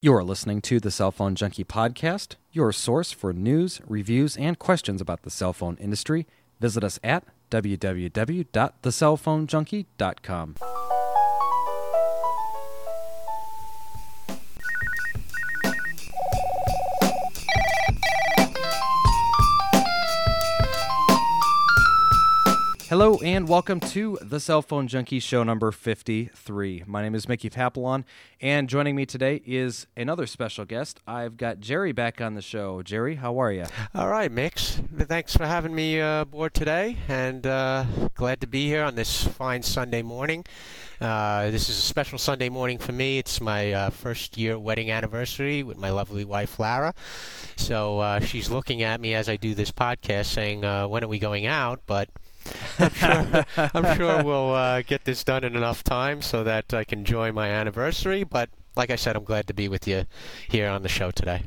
You're listening to the Cell Phone Junkie podcast, your source for news, reviews, and questions about the cell phone industry. Visit us at www.thecellphonejunkie.com. Hello and welcome to the Cell Phone Junkie show number 53. My name is Mickey Papillon, and joining me today is another special guest. I've got Jerry back on the show. Jerry, how are you? All right, Mix. Thanks for having me uh, aboard today, and uh, glad to be here on this fine Sunday morning. Uh, this is a special Sunday morning for me. It's my uh, first year wedding anniversary with my lovely wife, Lara. So uh, she's looking at me as I do this podcast saying, uh, When are we going out? But I'm sure, I'm sure we'll uh, get this done in enough time so that I can enjoy my anniversary. But like I said, I'm glad to be with you here on the show today.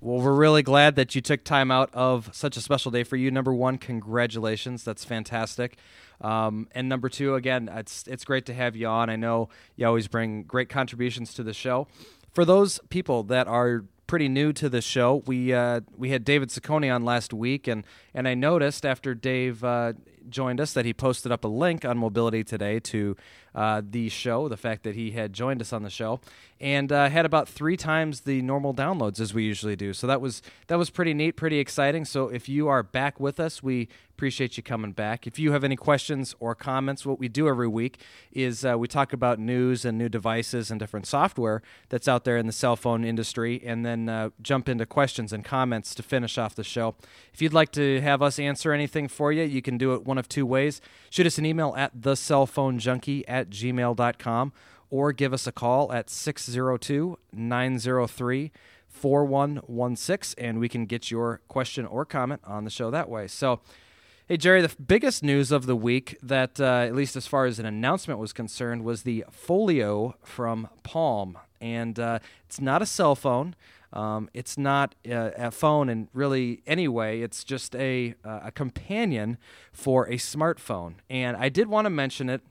Well, we're really glad that you took time out of such a special day for you. Number one, congratulations. That's fantastic. Um, and number two, again, it's it's great to have you on. I know you always bring great contributions to the show. For those people that are pretty new to the show, we uh, we had David Ciccone on last week, and and I noticed after Dave uh, joined us that he posted up a link on Mobility Today to uh, the show, the fact that he had joined us on the show, and uh, had about three times the normal downloads as we usually do. So that was that was pretty neat, pretty exciting. So if you are back with us, we appreciate you coming back. If you have any questions or comments, what we do every week is uh, we talk about news and new devices and different software that's out there in the cell phone industry, and then uh, jump into questions and comments to finish off the show. If you'd like to have us answer anything for you, you can do it one of two ways. Shoot us an email at thecellphonejunkie at gmail.com or give us a call at 602 903 4116 and we can get your question or comment on the show that way. So, hey, Jerry, the biggest news of the week, that uh, at least as far as an announcement was concerned, was the Foleo from Palm. And uh, it's not a cell phone. Um, it's not uh, a phone in really any way. It's just a, uh, a companion for a smartphone. And I did want to mention it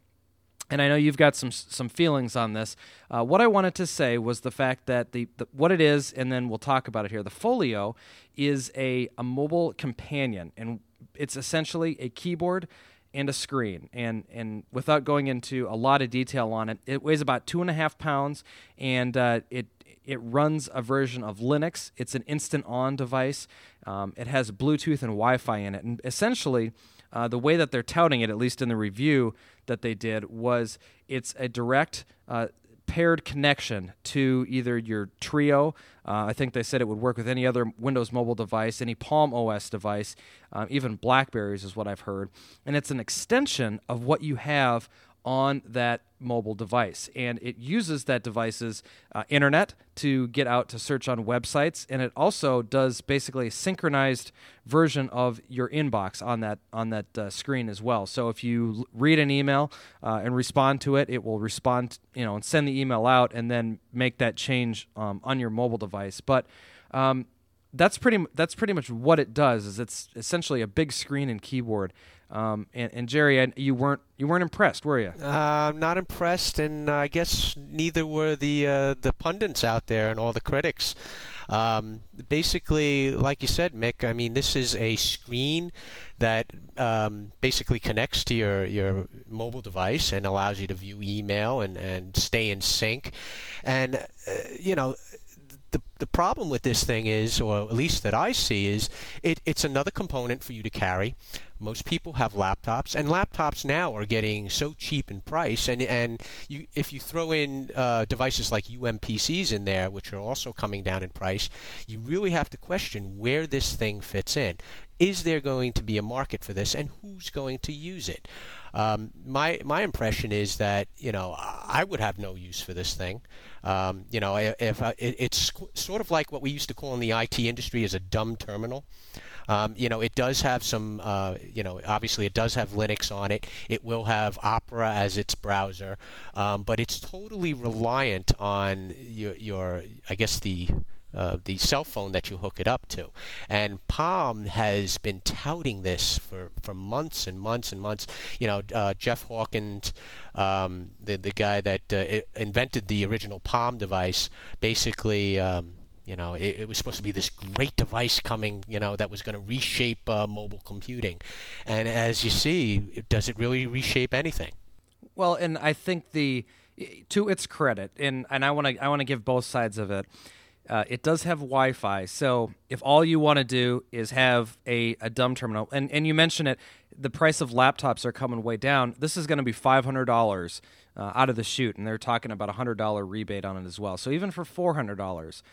and I know you've got some some feelings on this. Uh, what I wanted to say was the fact that the, the, what it is, and then we'll talk about it here. The Foleo is a, a mobile companion, and it's essentially a keyboard and a screen. And and without going into a lot of detail on it, it weighs about two and a half pounds, and uh, it it runs a version of Linux. It's an instant on device. Um, it has Bluetooth and Wi-Fi in it, and essentially uh, the way that they're touting it, at least in the review that they did, was it's a direct uh, paired connection to either your Treo. Uh, I think they said it would work with any other Windows mobile device, any Palm OS device, uh, even Blackberries is what I've heard. And it's an extension of what you have on that mobile device. And it uses that device's uh, internet to get out to search on websites. And it also does basically a synchronized version of your inbox on that on that uh, screen as well. So if you read an email uh, and respond to it, it will respond, you know, and send the email out, and then make that change um, on your mobile device. But um, that's pretty that's pretty much what it does. Is it's essentially a big screen and keyboard. Um, and, and, Jerry, I, you weren't you weren't impressed, were you? Uh, not impressed, and uh, I guess neither were the uh, the pundits out there and all the critics. Um, basically, like you said, Mick, I mean, this is a screen that um, basically connects to your, your mobile device and allows you to view email and, and stay in sync. And, uh, you know, the, the problem with this thing is, or at least that I see, is it, it's another component for you to carry. Most people have laptops, and laptops now are getting so cheap in price. And and you, if you throw in uh, devices like UMPCs in there, which are also coming down in price, you really have to question where this thing fits in. Is there going to be a market for this, and who's going to use it? Um, my my impression is that you know I would have no use for this thing. Um, you know, if uh, it, it's sort of like what we used to call in the IT industry as a dumb terminal. Um, you know, it does have some, uh, you know, obviously it does have Linux on it. It will have Opera as its browser, um, but it's totally reliant on your, your I guess the uh, the cell phone that you hook it up to. And Palm has been touting this for, for months and months and months. You know, uh, Jeff Hawkins, um, the the guy that uh, invented the original Palm device, basically. Um, you know, it, it, was supposed to be this great device coming, you know, that was going to reshape uh, mobile computing. And as you see, does it really reshape anything? Well, and I think the to its credit, and and I want to I want to give both sides of it. Uh, it does have Wi-Fi, so if all you want to do is have a, a dumb terminal, and, and you mentioned it, the price of laptops are coming way down. This is going to be five hundred dollars uh, out of the chute, and they're talking about a hundred dollar rebate on it as well. So even for four hundred dollars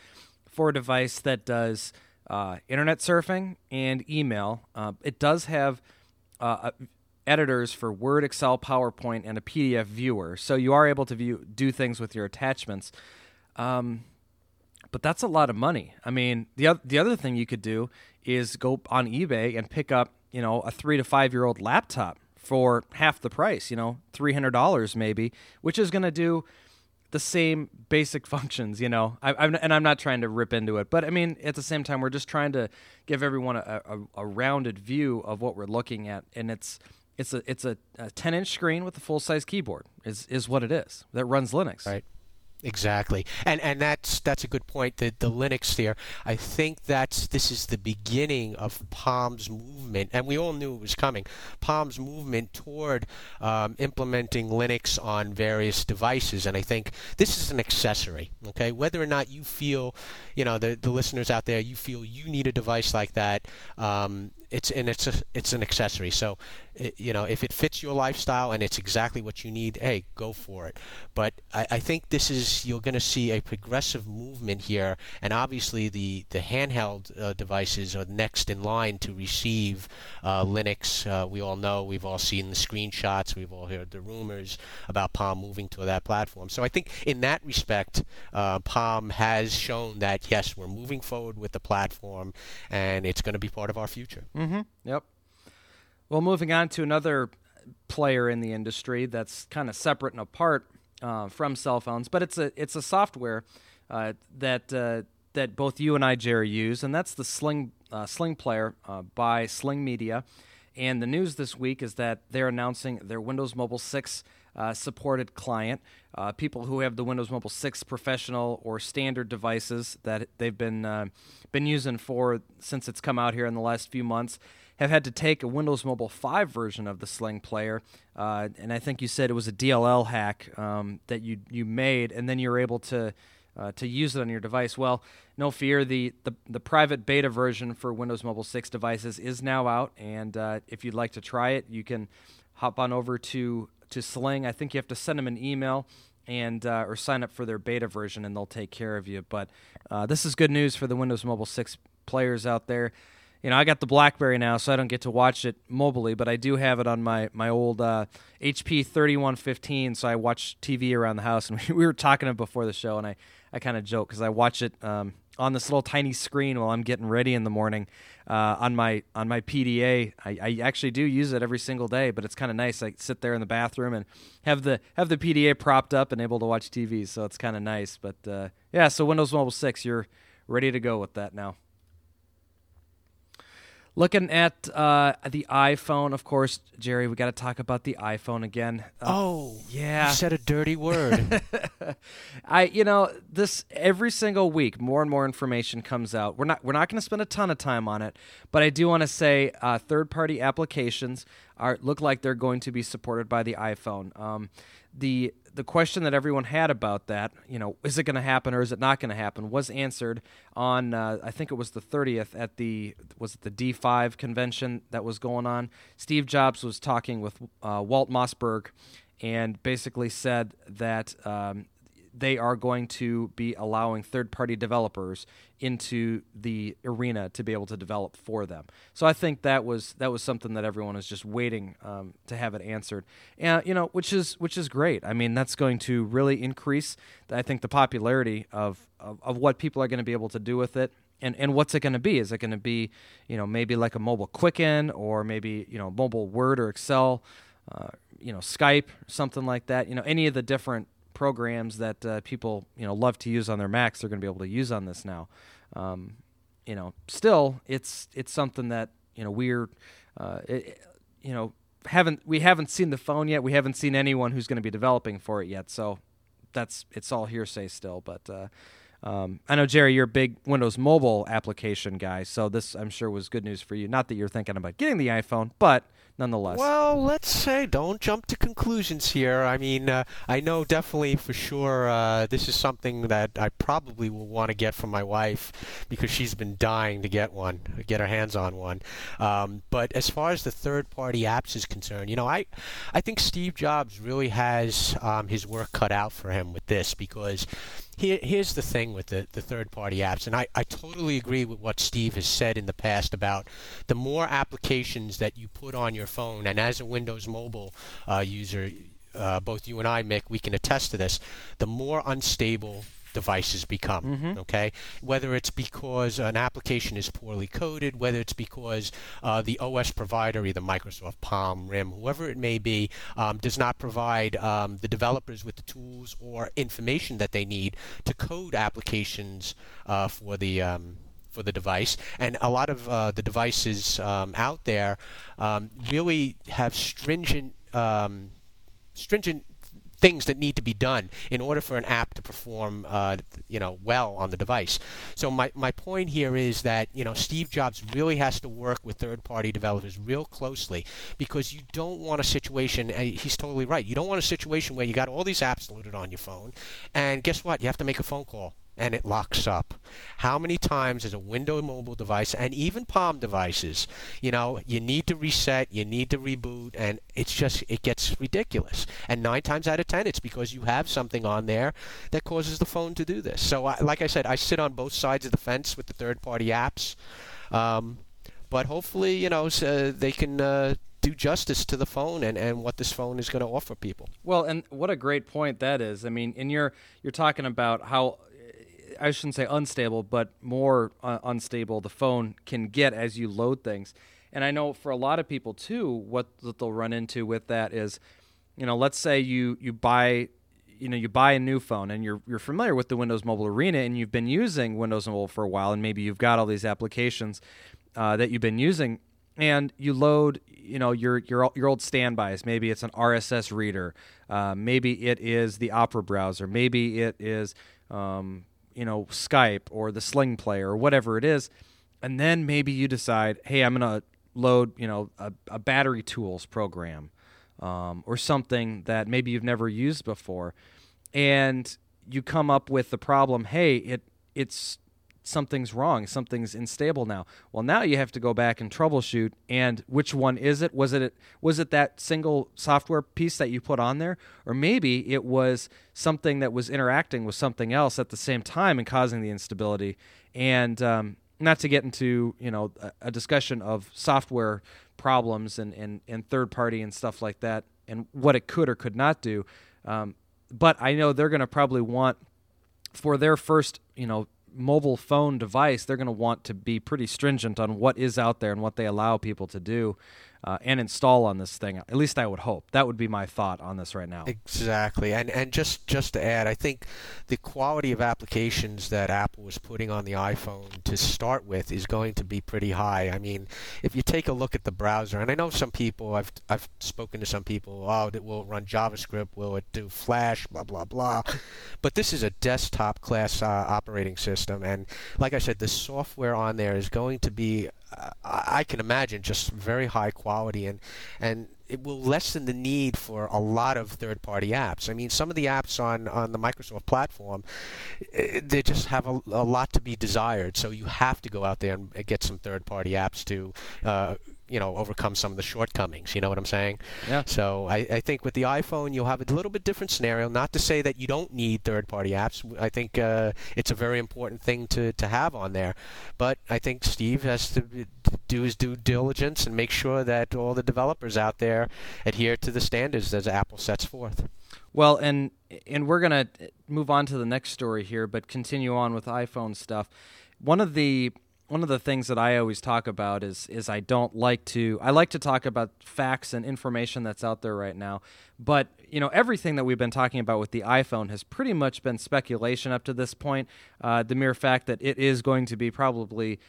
for a device that does uh, internet surfing and email, uh, it does have uh, editors for Word, Excel, PowerPoint, and a PDF viewer. So you are able to view do things with your attachments. Um, but that's a lot of money. I mean, the the other thing you could do is go on eBay and pick up, you know, a three to five year old laptop for half the price. You know, three hundred dollars maybe, which is going to do the same basic functions, you know. I, I'm, and I'm not trying to rip into it, but I mean, at the same time, we're just trying to give everyone a, a, a rounded view of what we're looking at, and it's it's a it's a, a 10 inch screen with a full size keyboard is is what it is that runs Linux. Right. Exactly, and and that's that's a good point. The the Linux there, I think that's this is the beginning of Palm's movement, and we all knew it was coming. Palm's movement toward um, implementing Linux on various devices, and I think this is an accessory. Okay, whether or not you feel, you know, the the listeners out there, you feel you need a device like that. Um, it's and it's a, it's an accessory. So, it, you know, if it fits your lifestyle and it's exactly what you need, hey, go for it. But I, I think this is you're going to see a progressive movement here, and obviously the the handheld uh, devices are next in line to receive uh, Linux. Uh, we all know, we've all seen the screenshots, we've all heard the rumors about Palm moving to that platform. So I think in that respect, uh, Palm has shown that yes, we're moving forward with the platform, and it's going to be part of our future. Mm-hmm. Mm-hmm. Yep. Well, moving on to another player in the industry that's kind of separate and apart uh, from cell phones, but it's a it's a software uh, that uh, that both you and I, Jerry, use, and that's the Sling uh, Sling Player uh, by Sling Media. And the news this week is that they're announcing their Windows Mobile 6 uh, supported client. Uh, people who have the Windows Mobile 6 professional or standard devices that they've been uh, been using for since it's come out here in the last few months have had to take a Windows Mobile 5 version of the Sling player, uh, and I think you said it was a DLL hack um, that you you made, and then you're able to uh, to use it on your device. Well, no fear, the, the, the private beta version for Windows Mobile 6 devices is now out, and uh, if you'd like to try it, you can hop on over to to Sling. I think you have to send them an email and uh, or sign up for their beta version, and they'll take care of you. But uh, this is good news for the Windows Mobile 6 players out there. You know, I got the BlackBerry now, so I don't get to watch it mobilely, but I do have it on my my old uh, HP 3115. So I watch TV around the house, and we, we were talking before the show, and I I kind of joke because I watch it. Um, on this little tiny screen while I'm getting ready in the morning uh, on my on my PDA. I, I, actually do use it every single day, but it's kind of nice. I sit there in the bathroom and have the have the PDA propped up and able to watch TV, so it's kind of nice. But uh, yeah, so Windows Mobile Six, you're ready to go with that now. Looking at uh, the iPhone, of course, Jerry, we got to talk about the iPhone again. Uh, oh, yeah. You said a dirty word. I, you know, this every single week, more and more information comes out. We're not we're not going to spend a ton of time on it, but I do want to say uh, third-party applications are look like they're going to be supported by the iPhone. Um, the the question that everyone had about that, you know, is it going to happen or is it not going to happen, was answered on uh, I think it was the 30th at the was it the D5 convention that was going on. Steve Jobs was talking with uh, Walt Mossberg and basically said that um, they are going to be allowing third party developers into the arena to be able to develop for them. So I think that was that was something that everyone is just waiting um, to have it answered, and you know, which is which is great. I mean, that's going to really increase, I think, the popularity of of, of what people are going to be able to do with it. And, and what's it going to be? Is it going to be, you know, maybe like a mobile Quicken or maybe you know mobile Word or Excel, uh, you know, Skype, something like that. You know, any of the different programs that uh, people you know love to use on their Macs, they're going to be able to use on this now. Um, you know, still, it's it's something that you know we're uh, it, you know haven't we haven't seen the phone yet. We haven't seen anyone who's going to be developing for it yet. So that's it's all hearsay still. But uh, um, I know Jerry, you're a big Windows Mobile application guy, so this I'm sure was good news for you. Not that you're thinking about getting the iPhone, but nonetheless. Well, let's say don't jump to conclusions here. I mean, uh, I know definitely for sure uh, this is something that I probably will want to get from my wife because she's been dying to get one, get her hands on one. Um, but as far as the third-party apps is concerned, you know, I, I think Steve Jobs really has um, his work cut out for him with this because here, here's the thing with the, the third party apps, and I, I totally agree with what Steve has said in the past about the more applications that you put on your phone, and as a Windows Mobile uh, user, uh, both you and I, Mick, we can attest to this, the more unstable devices become. Mhm. Okay, whether it's because an application is poorly coded, whether it's because uh, the OS provider, either Microsoft, Palm, RIM, whoever it may be, um, does not provide um, the developers with the tools or information that they need to code applications uh, for the um, for the device. And a lot of uh, the devices um, out there um, really have stringent um, stringent things that need to be done in order for an app to perform, uh, you know, well on the device. So my, my point here is that you know Steve Jobs really has to work with third-party developers real closely because you don't want a situation. uh, He's totally right. You don't want a situation where you got all these apps loaded on your phone, and guess what? You have to make a phone call and it locks up. How many times is a Windows mobile device and even Palm devices, you know, you need to reset, you need to reboot, and it's just it gets ridiculous. And nine times out of ten, it's because you have something on there that causes the phone to do this. So, I, like I said, I sit on both sides of the fence with the third-party apps, um, but hopefully, you know, s- uh, they can. Uh, do justice to the phone and, and what this phone is going to offer people. Well, and what a great point that is. I mean, and you're you're talking about how I shouldn't say unstable, but more uh, unstable the phone can get as you load things. And I know for a lot of people too, what that they'll run into with that is, you know, let's say you you buy you know you buy a new phone and you're you're familiar with the Windows Mobile Arena and you've been using Windows Mobile for a while and maybe you've got all these applications uh, that you've been using and you load you know your your your old standbys maybe it's an RSS reader uh, maybe it is the Opera browser maybe it is um, you know Skype or the Sling player or whatever it is and then maybe you decide hey I'm gonna load you know a, a battery tools program um, or something that maybe you've never used before. And you come up with the problem hey it it's something's wrong something's unstable now. Well now you have to go back and troubleshoot and which one is it? Was it was it that single software piece that you put on there? Or maybe it was something that was interacting with something else at the same time and causing the instability. And um, not to get into you know a, a discussion of software problems and, and, and third party and stuff like that and what it could or could not do um, but I know they're going to probably want for their first, you know, mobile phone device, they're going to want to be pretty stringent on what is out there and what they allow people to do uh, and install on this thing. At least I would hope. That would be my thought on this right now. Exactly, and and just just to add, I think the quality of applications that Apple is putting on the iPhone to start with is going to be pretty high. I mean, if you take a look at the browser, and I know some people, I've I've spoken to some people, oh, it will run JavaScript, will it do Flash, blah blah blah, but this is a desktop class uh, operating system, and like I said, the software on there is going to be uh, I can imagine just very high quality and and it will lessen the need for a lot of third-party apps. I mean, some of the apps on, on the Microsoft platform, eh, they just have a, a lot to be desired. So you have to go out there and get some third-party apps to, uh, you know, overcome some of the shortcomings. You know what I'm saying? Yeah. So I, I think with the iPhone, you'll have a little bit different scenario. Not to say that you don't need third-party apps. I think uh, it's a very important thing to, to have on there. But I think Steve has to do his due diligence and make sure that all the developers out there adhere to the standards that Apple sets forth. Well, and and we're gonna move on to the next story here, but continue on with iPhone stuff. One of the one of the things that I always talk about is is I don't like to I like to talk about facts and information that's out there right now. But you know everything that we've been talking about with the iPhone has pretty much been speculation up to this point. Uh, the mere fact that it is going to be probably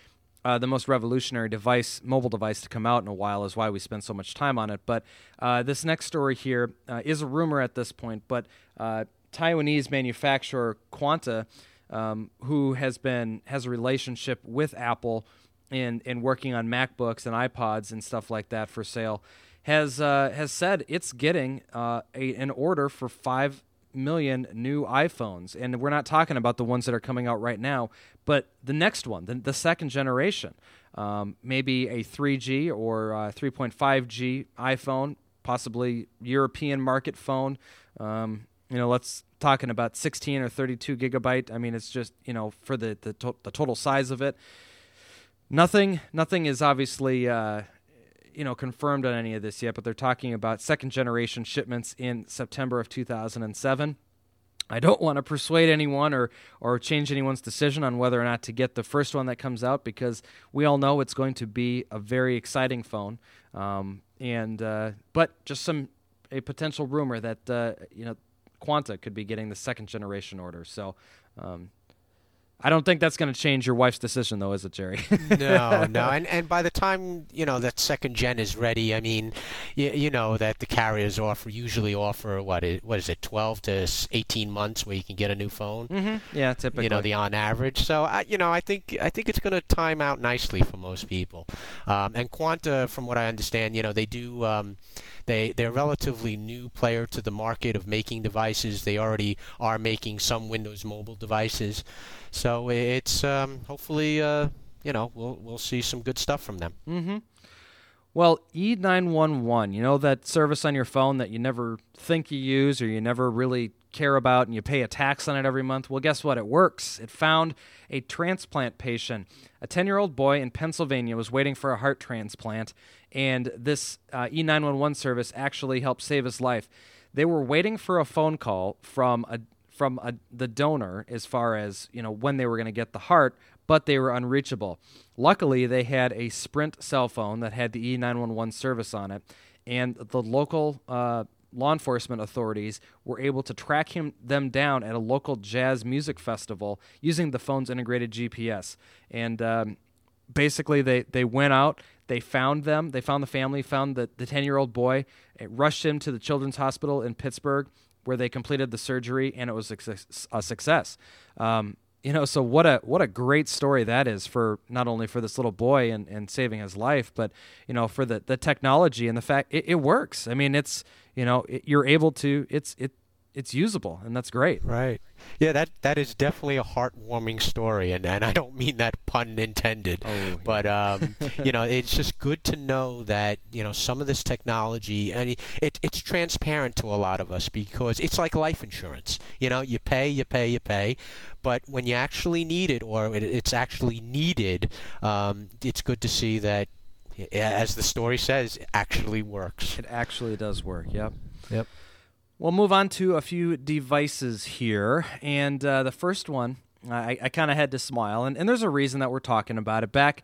uh, the most revolutionary device, mobile device to come out in a while, is why we spend so much time on it. But uh, this next story here uh, is a rumor at this point, but uh, Taiwanese manufacturer Quanta um, who has been has a relationship with Apple in in working on MacBooks and iPods and stuff like that for sale, has uh, has said it's getting uh, a, an order for five million new iPhones, and we're not talking about the ones that are coming out right now, but the next one, the, the second generation, um, maybe a 3G or uh, 3.5G iPhone, possibly European market phone. Um, you know, let's talking about 16 or 32 gigabyte. I mean, it's just you know for the the, to- the total size of it. Nothing, nothing is obviously uh, you know confirmed on any of this yet, but they're talking about second generation shipments in September of 2007. I don't want to persuade anyone or or change anyone's decision on whether or not to get the first one that comes out because we all know it's going to be a very exciting phone. Um, and uh, but just some a potential rumor that uh, you know Quanta could be getting the second generation order. So um, I don't think that's going to change your wife's decision, though, is it, Jerry? no, no, and and by the time you know that second gen is ready, I mean, you, you know that the carriers offer usually offer what is what is it, twelve to eighteen months where you can get a new phone. Mm-hmm. Yeah, typically. You know the on average. So I, you know, I think I think it's going to time out nicely for most people. Um, and Quanta, from what I understand, you know they do. Um, they they're a relatively new player to the market of making devices. They already are making some Windows mobile devices, so it's um, hopefully uh, you know we'll we'll see some good stuff from them. Mm-hmm. Well, E911, you know that service on your phone that you never think you use or you never really care about and you pay a tax on it every month? Well, guess what? It works. It found a transplant patient. A 10 year old boy in Pennsylvania was waiting for a heart transplant, and this uh, E911 service actually helped save his life. They were waiting for a phone call from a from a, the donor as far as you know when they were going to get the heart, but they were unreachable. Luckily, they had a Sprint cell phone that had the E911 service on it, and the local uh, law enforcement authorities were able to track him them down at a local jazz music festival using the phone's integrated GPS. And um, basically, they they went out, they found them, they found the family, found the the ten year old boy, rushed him to the Children's Hospital in Pittsburgh, where they completed the surgery, and it was a success. Um, you know so what a what a great story that is for not only for this little boy and, and saving his life but you know for the the technology and the fact it, it works i mean it's you know it, you're able to it's it it's usable and that's great right yeah that that is definitely a heartwarming story and and i don't mean that pun intended oh, but um you know it's just good to know that you know some of this technology and it it's transparent to a lot of us because it's like life insurance you know you pay you pay you pay but when you actually need it or it, it's actually needed um it's good to see that as the story says, it actually works. It actually does work. Yep. Yep. We'll move on to a few devices here. And uh, the first one, I, I kind of had to smile. And, and there's a reason that we're talking about it. Back,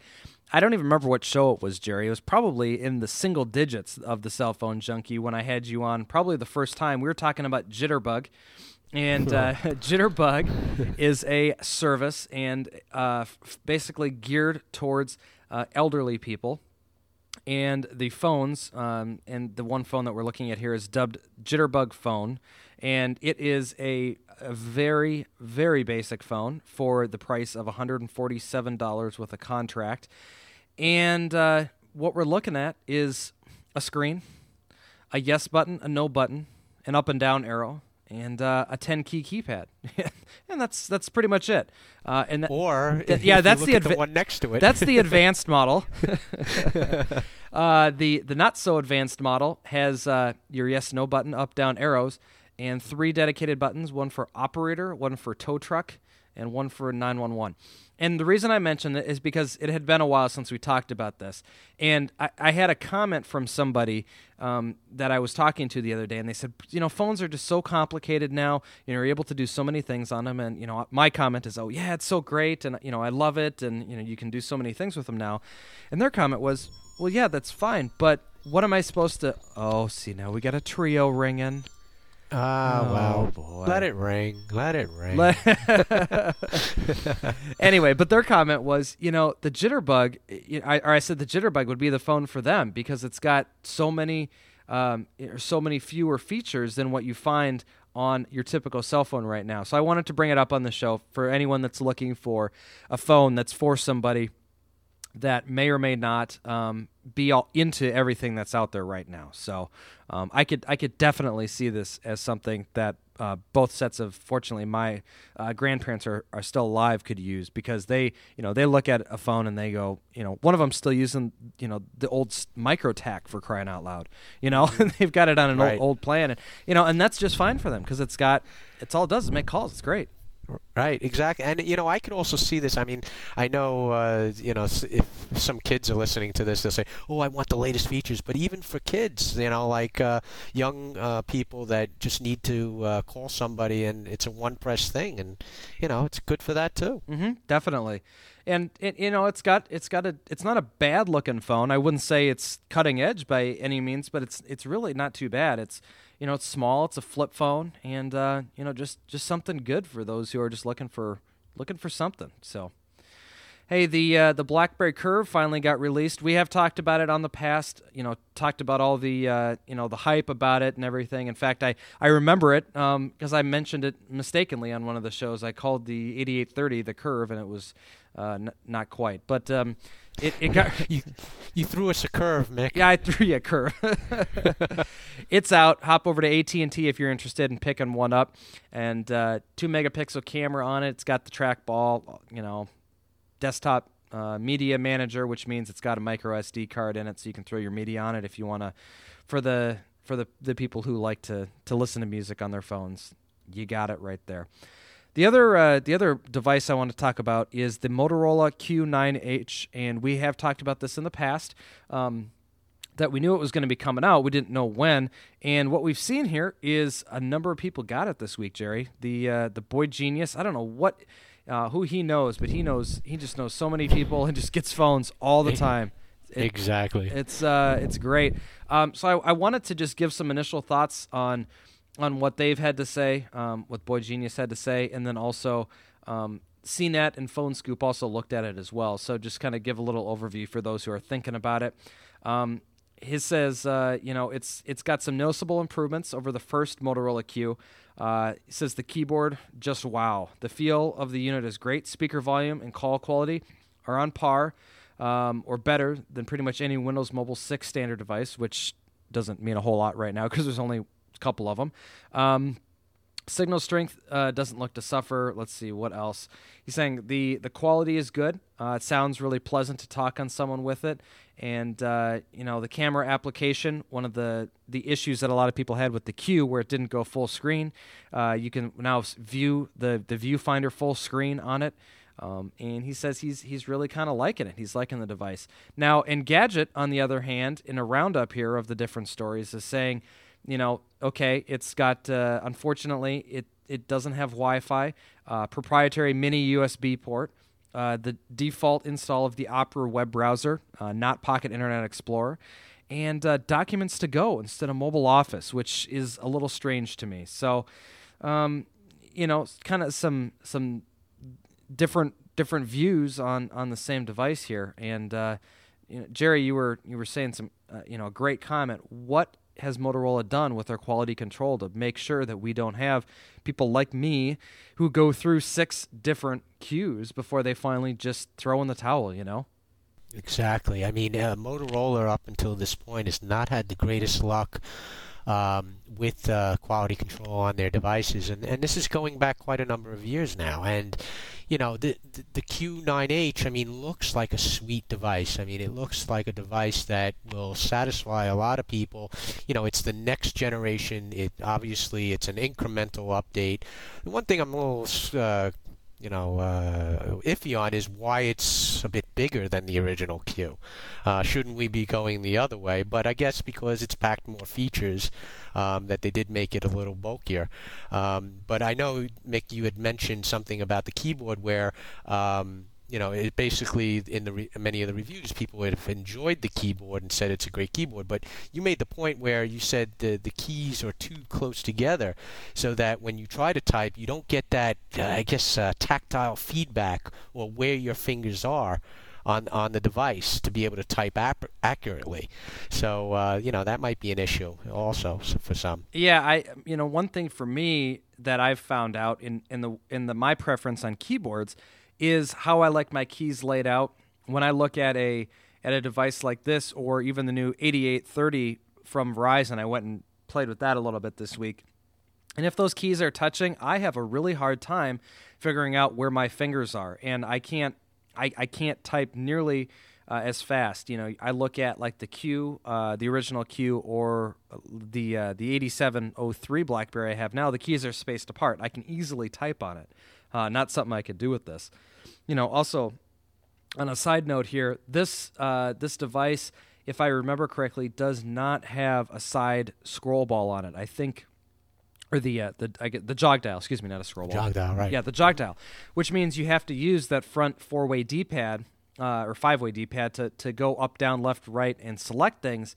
I don't even remember what show it was, Jerry. It was probably in the single digits of the cell phone junkie when I had you on, probably the first time. We were talking about Jitterbug. And uh, Jitterbug is a service and uh, f- basically geared towards uh, elderly people and the phones, um, and the one phone that we're looking at here is dubbed Jitterbug Phone, and it is a, a very, very basic phone for the price of $147 with a contract. And uh, what we're looking at is a screen, a yes button, a no button, an up and down arrow, and uh, a 10 key keypad, and that's that's pretty much it. Uh, and or th- yeah, that's the, adva- the, one next to it. That's the advanced model. uh, the the not so advanced model has uh, your yes no button, up down arrows, and three dedicated buttons: one for operator, one for tow truck, and one for 911. And the reason I mentioned it is because it had been a while since we talked about this. And I, I had a comment from somebody um, that I was talking to the other day, and they said, you know, phones are just so complicated now. You know, you're able to do so many things on them. And, you know, my comment is, oh, yeah, it's so great. And, you know, I love it. And, you know, you can do so many things with them now. And their comment was, well, yeah, that's fine. But what am I supposed to. Oh, see, now we got a Treo ringing. Ah, Oh, well, boy. let it ring. Let it ring. anyway, but their comment was, you know, the jitterbug. y- I, or I said the jitterbug would be the phone for them because it's got so many, um, so many fewer features than what you find on your typical cell phone right now. So I wanted to bring it up on the show for anyone that's looking for a phone that's for somebody that may or may not um, be all into everything that's out there right now. So um, I could I could definitely see this as something that uh, both sets of fortunately my uh, grandparents are, are still alive could use because they you know they look at a phone and they go you know one of them's still using you know the old microtac for crying out loud you know they've got it on an Right. old old plan and you know and that's just fine for them because it's got it's all it does is make calls it's great Right, exactly. And you know, I can also see this. I mean, I know, uh, you know, if some kids are listening to this, they'll say, "Oh, I want the latest features." But even for kids, you know, like uh, young uh, people that just need to uh, call somebody, and it's a one-press thing, and you know, it's good for that too. Mm-hmm, definitely, and it, you know it's got it's got a it's not a bad looking phone. I wouldn't say it's cutting edge by any means, but it's it's really not too bad. It's you know it's small, it's a flip phone, and uh, you know just just something good for those who are just looking for looking for something. So. Hey, the uh, the BlackBerry Curve finally got released. We have talked about it on the past. You know, talked about all the uh, you know the hype about it and everything. In fact, I I remember it because I mentioned it mistakenly on one of the shows. I called the 8830 the Curve, and it was uh, n- not quite. But um, it it got you you threw us a curve, Mick. yeah, I threw you a curve. it's out. Hop over to AT and T if you're interested in picking one up. And uh, two megapixel camera on it. It's got the trackball. You know, desktop uh, media manager, which means it's got a micro SD card in it, so you can throw your media on it if you want to. For the for the the people who like to to listen to music on their phones, you got it right there. The other uh, the other device I want to talk about is the Motorola Q9H, and we have talked about this in the past. Um, that we knew it was going to be coming out, we didn't know when. And what we've seen here is a number of people got it this week. Jerry, the uh, the boy genius. I don't know what uh, who he knows, but he knows he just knows so many people and just gets phones all the time. It- Exactly. it's uh, it's great. Um, so I, I wanted to just give some initial thoughts on on what they've had to say, um, what Boy Genius had to say, and then also um, CNET and Phone Scoop also looked at it as well. So just kind of give a little overview for those who are thinking about it. Um, his says, uh, you know, it's it's got some noticeable improvements over the first Motorola Q. Uh, says the keyboard just wow. The feel of the unit is great. Speaker volume and call quality are on par um, or better than pretty much any Windows Mobile 6 standard device, which doesn't mean a whole lot right now because there's only a couple of them. Um, signal strength uh, doesn't look to suffer. Let's see what else. He's saying the the quality is good. Uh, it sounds really pleasant to talk on someone with it, and uh, you know the camera application. One of the the issues that a lot of people had with the Q, where it didn't go full screen, uh, you can now view the the viewfinder full screen on it. Um, and he says he's he's really kind of liking it. He's liking the device. Now, Engadget, on the other hand, in a roundup here of the different stories, is saying, you know, okay, it's got uh, unfortunately it it doesn't have Wi-Fi, uh, proprietary mini USB port, uh, the default install of the Opera web browser, uh, not Pocket Internet Explorer, and uh, Documents to Go instead of Mobile Office, which is a little strange to me. So, um, you know, kind of some some different different views on on the same device here. And uh, you know, Jerry, you were you were saying some uh, you know a great comment. What has Motorola done with their quality control to make sure that we don't have people like me who go through six different Qs before they finally just throw in the towel? You know. Exactly. I mean, uh, Motorola up until this point has not had the greatest luck um, with uh, quality control on their devices, and, and this is going back quite a number of years now. And you know, the, the the Q9H, I mean, looks like a sweet device. I mean, it looks like a device that will satisfy a lot of people. You know, it's the next generation. It obviously it's an incremental update. The one thing I'm a little uh, you know, uh, iffy on is why it's a bit bigger than the original Q. Uh, shouldn't we be going the other way? But I guess because it's packed more features, um, that they did make it a little bulkier. Um, but I know, Mick, you had mentioned something about the keyboard where um, you know, it basically in the re- many of the reviews, people would have enjoyed the keyboard and said it's a great keyboard. But you made the point where you said the the keys are too close together, so that when you try to type, you don't get that, uh, I guess, uh, tactile feedback or where your fingers are on on the device to be able to type ap- accurately. So uh, you know that might be an issue also for some. Yeah, I you know one thing for me that I've found out in in the in the my preference on keyboards is how I like my keys laid out. When I look at a at a device like this, or even the new 8830 from Verizon, I went and played with that a little bit this week. And if those keys are touching, I have a really hard time figuring out where my fingers are, and I can't I, I can't type nearly uh, as fast. You know, I look at like the Q, uh, the original Q, or the uh, the 8703 BlackBerry I have now. The keys are spaced apart. I can easily type on it. Uh, not something I could do with this you know, also on a side note here, this uh, this device, if I remember correctly, does not have a side scroll ball on it. I think, or the uh, the I get the jog dial. Excuse me, not a scroll ball. Jog dial, right? Yeah, the jog dial, which means you have to use that front four way D pad uh, or five way D pad to to go up, down, left, right, and select things,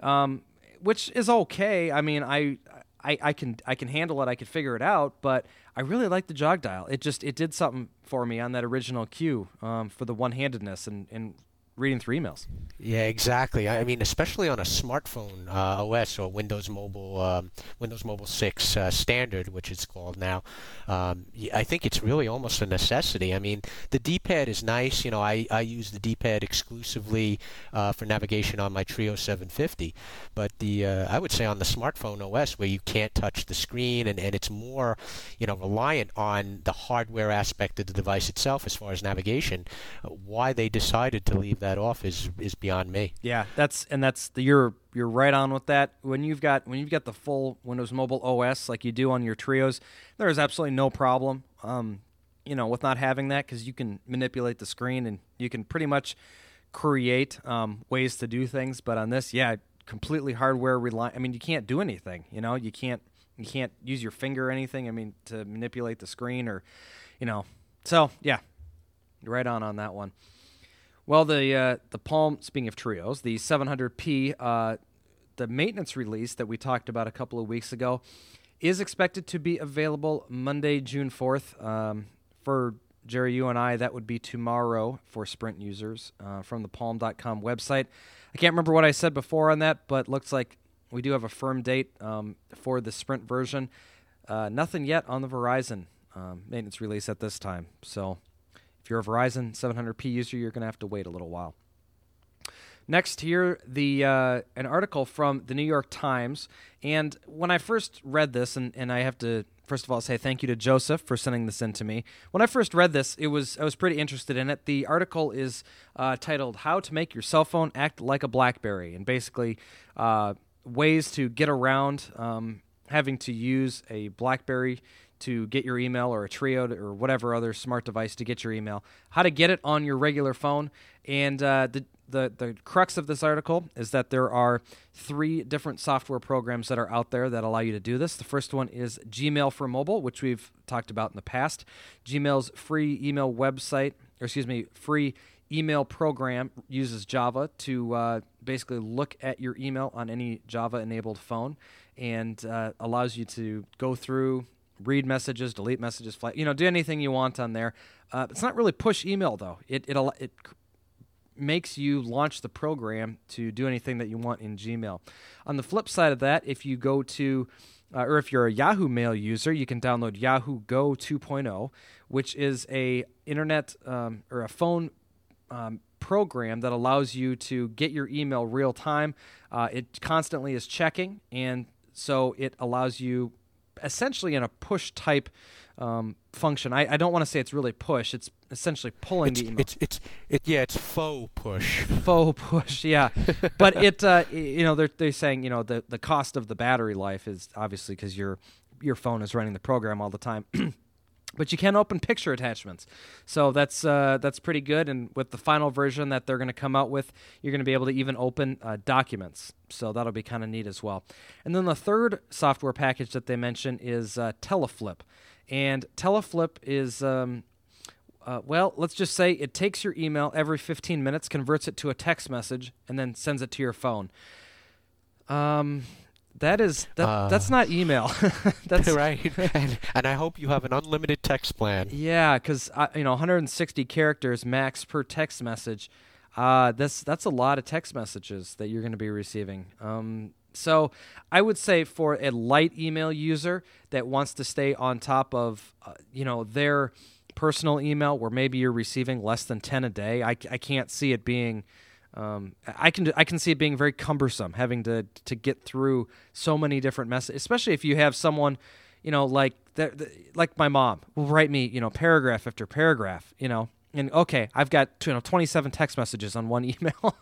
um, which is okay. I mean, I I, I can I can handle it. I can figure it out. But I really like the jog dial. It just it did something for me on that original Q um, for the one handedness and, and reading through emails. Yeah, exactly. I mean, especially on a smartphone uh, OS or Windows Mobile, um, Windows Mobile 6 uh, standard, which it's called now. Um, I think it's really almost a necessity. I mean, the D-pad is nice. You know, I, I use the D-pad exclusively uh, for navigation on my Treo 750, but the uh, I would say on the smartphone OS where you can't touch the screen and, and it's more, you know, reliant on the hardware aspect of the device itself as far as navigation. Uh, why they decided to leave that that off is is beyond me. Yeah, that's and that's the, you're you're right on with that. When you've got when you've got the full Windows Mobile OS like you do on your Treos, there is absolutely no problem. Um, you know, with not having that because you can manipulate the screen and you can pretty much create um, ways to do things. But on this, yeah, completely hardware reliant. I mean, you can't do anything. You know, you can't you can't use your finger or anything. I mean, to manipulate the screen or, you know. So yeah, right on on that one. Well, the uh, the Palm. Speaking of Treos, the 700p, uh, the maintenance release that we talked about a couple of weeks ago, is expected to be available Monday, June 4th. Um, for Jerry, you and I, that would be tomorrow for Sprint users uh, from the Palm.com website. I can't remember what I said before on that, but looks like we do have a firm date um, for the Sprint version. Uh, nothing yet on the Verizon um, maintenance release at this time. So if you're a Verizon 700p user, you're going to have to wait a little while. Next, here the uh, an article from the New York Times, and when I first read this, and, and I have to first of all say thank you to Joseph for sending this in to me. When I first read this, it was I was pretty interested in it. The article is uh, titled "How to Make Your Cell Phone Act Like a BlackBerry," and basically uh, ways to get around um, having to use a BlackBerry to get your email or a Treo or whatever other smart device to get your email, how to get it on your regular phone. And uh, the, the, the crux of this article is that there are three different software programs that are out there that allow you to do this. The first one is Gmail for mobile, which we've talked about in the past. Gmail's free email website, or excuse me, free email program uses Java to uh, basically look at your email on any Java enabled phone and uh, allows you to go through read messages, delete messages, you know, do anything you want on there. Uh, it's not really push email though. It it it makes you launch the program to do anything that you want in Gmail. On the flip side of that, if you go to uh, or if you're a Yahoo Mail user, you can download Yahoo Go 2.0, which is a internet um, or a phone um, program that allows you to get your email real time. Uh, it constantly is checking, and so it allows you essentially in a push type um, function. I, I don't want to say it's really push. It's essentially pulling it's, the email. It's it's it yeah. It's faux push. Faux push. Yeah, but it uh, you know they're they're saying you know the the cost of the battery life is obviously because your your phone is running the program all the time. but you can open picture attachments. So that's uh, that's pretty good. And with the final version that they're going to come out with, you're going to be able to even open uh, documents. So that'll be kind of neat as well. And then the third software package that they mention is uh, Teleflip, and Teleflip is. Um, uh, well, let's just say it takes your email every 15 minutes, converts it to a text message, and then sends it to your phone. Um, that is that, uh, that's not email. that's right. and, and I hope you have an unlimited text plan. Yeah, because you know 160 characters max per text message. Uh, that's that's a lot of text messages that you're going to be receiving. Um, so I would say for a light email user that wants to stay on top of uh, you know their personal email, where maybe you're receiving less than 10 a day, I, I can't see it being um, I can I can see it being very cumbersome having to to get through so many different messages, especially if you have someone, you know, like that, like my mom will write me, you know, paragraph after paragraph, you know, and okay, I've got you know 27 text messages on one email.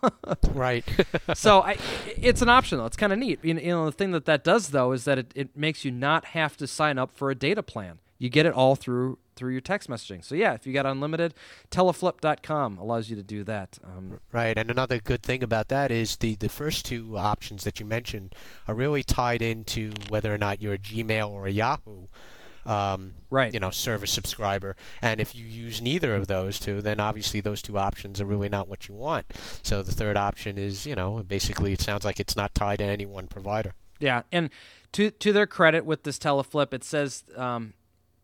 right. so I, it's an option though. It's kind of neat. You know, the thing that that does though is that it, it makes you not have to sign up for a data plan. You get it all through through your text messaging. So yeah, if you got unlimited, teleflip.com allows you to do that. Um, right, and another good thing about that is the the first two options that you mentioned are really tied into whether or not you're a Gmail or a Yahoo. Um, right. You know, service subscriber, and if you use neither of those two, then obviously those two options are really not what you want. So the third option is, you know, basically it sounds like it's not tied to any one provider. Yeah, and to to their credit with this teleflip, it says um,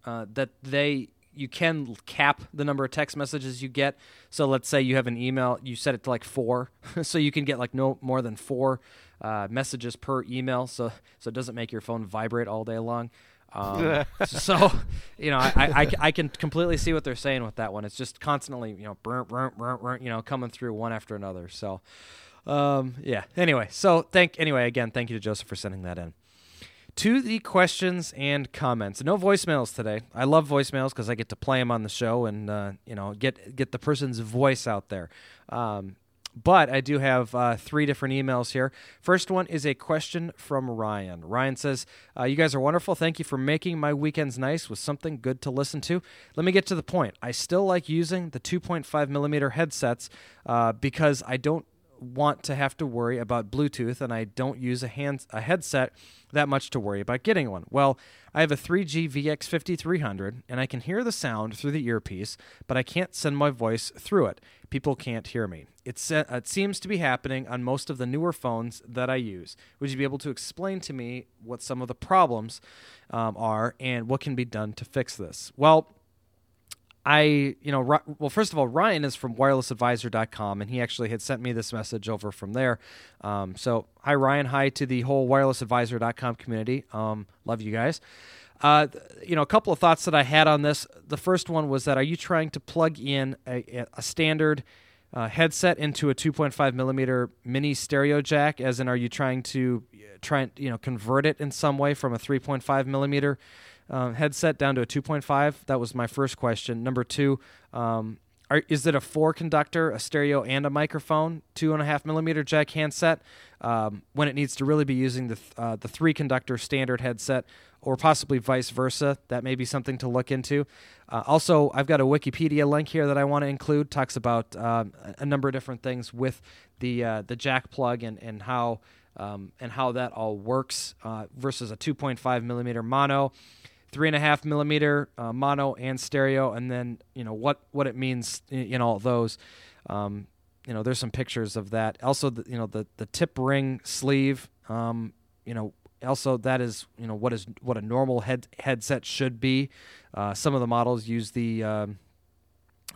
uh, that they you can cap the number of text messages you get. So let's say you have an email, you set it to like four, so you can get like no more than four uh, messages per email. So so it doesn't make your phone vibrate all day long. Um, so you know I, I, I, can completely see what they're saying with that one. It's just constantly you know burn, burn, burn, burn, you know coming through one after another. So um, yeah. Anyway, so thank anyway again thank you to Joseph for sending that in to the questions and comments. No voicemails today. I love voicemails because I get to play them on the show and uh, you know get get the person's voice out there. Um, but I do have uh, three different emails here. First one is a question from Ryan. Ryan says, uh, You guys are wonderful. Thank you for making my weekends nice with something good to listen to. Let me get to the point. I still like using the 2.5 millimeter headsets uh, because I don't want to have to worry about Bluetooth and I don't use a hand a headset that much to worry about getting one. Well, I have a 3G VX5300 and I can hear the sound through the earpiece, but I can't send my voice through it. People can't hear me. Uh, it seems to be happening on most of the newer phones that I use. Would you be able to explain to me what some of the problems um, are and what can be done to fix this? Well, I, you know, well, first of all, Ryan is from wirelessadvisor.com, and he actually had sent me this message over from there. Um, so, hi, Ryan. Hi to the whole wirelessadvisor.com community. Um, love you guys. Uh, you know, a couple of thoughts that I had on this. The first one was that are you trying to plug in a, a standard uh, headset into a 2.5 millimeter mini stereo jack? As in, are you trying to try you know convert it in some way from a 3.5 millimeter uh, headset down to a 2.5? That was my first question. Number two, um, are, is it a four conductor, a stereo, and a microphone, two and a half millimeter jack handset? Um, when it needs to really be using the th- uh, the three conductor standard headset, or possibly vice versa. That may be something to look into. Uh, also, I've got a Wikipedia link here that I want to include. Talks about um, a number of different things with the uh, the jack plug and and how um, and how that all works uh, versus a 2.5 millimeter mono three and a half millimeter uh, mono and stereo, and then you know what what it means in all those. Um, you know, there's some pictures of that. Also, the, you know the the tip ring sleeve. Um, you know, also that is you know what is what a normal head headset should be. Uh, some of the models use the um,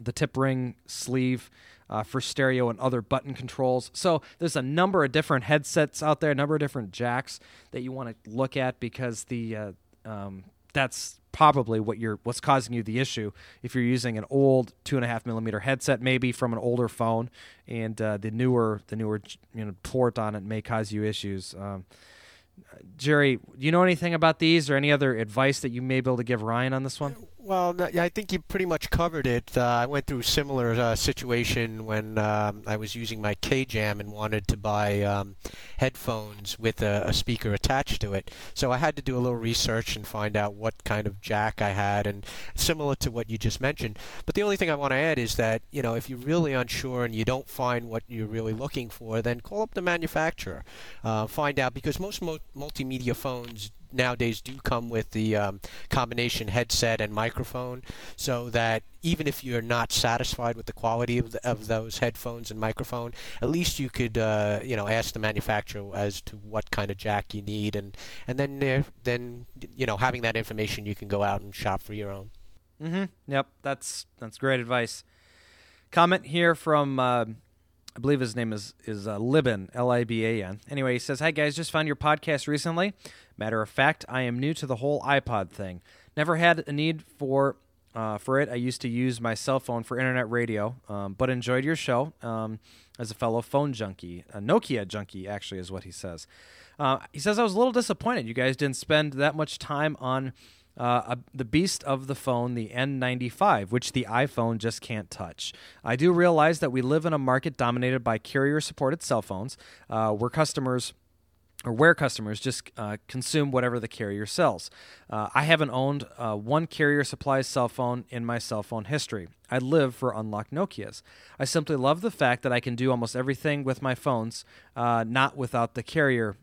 the tip ring sleeve. Uh, for stereo and other button controls. So there's a number of different headsets out there, a number of different jacks that you want to look at because the uh, um, that's probably what you're what's causing you the issue if you're using an old two and a half millimeter headset maybe from an older phone and uh, the newer the newer you know port on it may cause you issues um, jerry do you know anything about these or any other advice that you may be able to give ryan on this one well, I think you pretty much covered it. Uh, I went through a similar uh, situation when um, I was using my KJAM and wanted to buy um, headphones with a, a, speaker attached to it. So I had to do a little research and find out what kind of jack I had, and similar to what you just mentioned. But the only thing I want to add is that you know if you're really unsure and you don't find what you're really looking for, then call up the manufacturer, uh, find out because most mo- multimedia phones nowadays do come with the um, combination headset and microphone, so that even if you're not satisfied with the quality of, the, of those headphones and microphone, at least you could uh, you know ask the manufacturer as to what kind of jack you need, and and then uh, then you know having that information, you can go out and shop for your own. Mm-hmm. Yep, that's that's great advice. Comment here from. Uh, I believe his name is is uh, Liban L I B A N. Anyway, he says, "Hi guys, just found your podcast recently. Matter of fact, I am new to the whole iPod thing. Never had a need for uh, for it. I used to use my cell phone for internet radio, um, but enjoyed your show um, as a fellow phone junkie, a Nokia junkie, actually, is what he says. Uh, he says I was a little disappointed. You guys didn't spend that much time on uh, a, the beast of the phone, the N95, which the iPhone just can't touch. I do realize that we live in a market dominated by carrier-supported cell phones, uh, where customers or where customers just uh, consume whatever the carrier sells. Uh, I haven't owned uh, one carrier supplies cell phone in my cell phone history. I live for unlocked Nokias. I simply love the fact that I can do almost everything with my phones, uh, not without the carrier.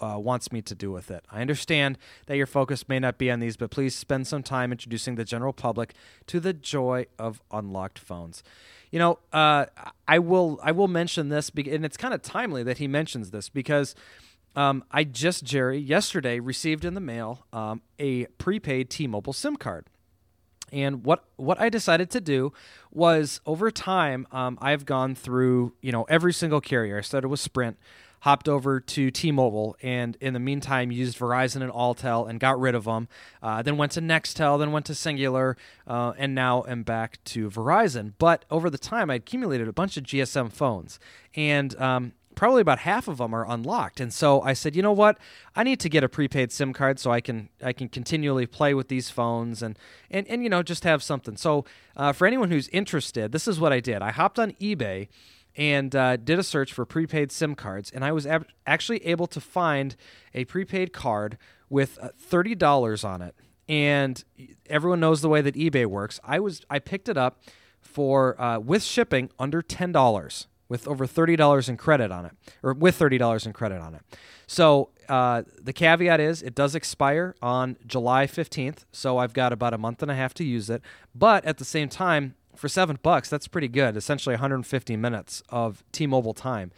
Uh, wants me to do with it. I understand that your focus may not be on these, but please spend some time introducing the general public to the joy of unlocked phones. You know, uh, I will I will mention this, and it's kind of timely that he mentions this because um, I just Jerry yesterday received in the mail um, a prepaid T-Mobile SIM card. And what what I decided to do was over time um, I've gone through you know every single carrier. I started with Sprint, hopped over to T-Mobile, and in the meantime used Verizon and Alltel and got rid of them. Uh, then went to Nextel, then went to Cingular, uh, and now am back to Verizon. But over the time, I accumulated a bunch of GSM phones, and um, probably about half of them are unlocked. And so I said, you know what? I need to get a prepaid SIM card so I can I can continually play with these phones and and and you know just have something. So uh, for anyone who's interested, this is what I did. I hopped on eBay and uh, did a search for prepaid SIM cards, and I was ab- actually able to find a prepaid card with uh, thirty dollars on it. And everyone knows the way that eBay works. I was I picked it up for uh, with shipping under ten dollars, with over thirty dollars in credit on it, or with thirty dollars in credit on it. So uh, the caveat is it does expire on July fifteenth, so I've got about a month and a half to use it. But at the same time, for seven bucks, that's pretty good. Essentially 150 minutes of T-Mobile time.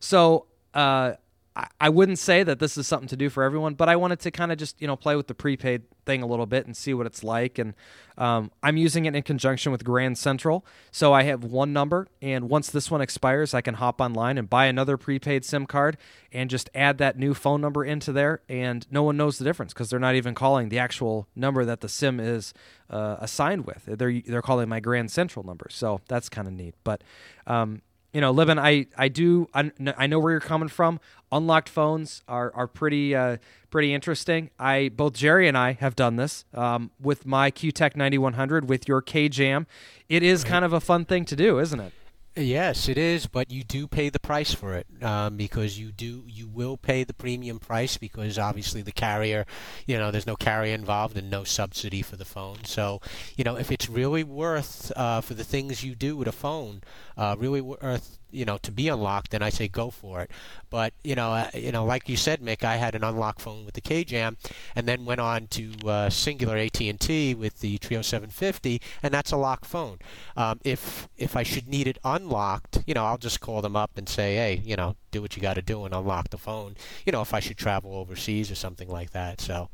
So uh, I wouldn't say that this is something to do for everyone, but I wanted to kind of just you know play with the prepaid thing a little bit and see what it's like. And um, I'm using it in conjunction with Grand Central, so I have one number, and once this one expires, I can hop online and buy another prepaid SIM card and just add that new phone number into there, and no one knows the difference because they're not even calling the actual number that the SIM is uh, assigned with. They're they're calling my Grand Central number, so that's kind of neat. But um, you know, Livin, I I do I, I know where you're coming from. Unlocked phones are are pretty uh, pretty interesting. I both Jerry and I have done this um, with my Qtek 9100 with your KJAM. It is kind of a fun thing to do, isn't it? Yes, it is, but you do pay the price for it um, because you do you will pay the premium price because obviously the carrier, you know, there's no carrier involved and no subsidy for the phone. So, you know, if it's really worth uh, for the things you do with a phone, uh, really worth you know to be unlocked, then I say go for it. But you know, uh, you know, like you said, Mick, I had an unlocked phone with the KJAM, and then went on to uh, Cingular AT&T with the Treo 750, and that's a locked phone. Um, if if I should need it unlocked, you know, I'll just call them up and say, hey, you know, do what you got to do and unlock the phone. You know, if I should travel overseas or something like that. So,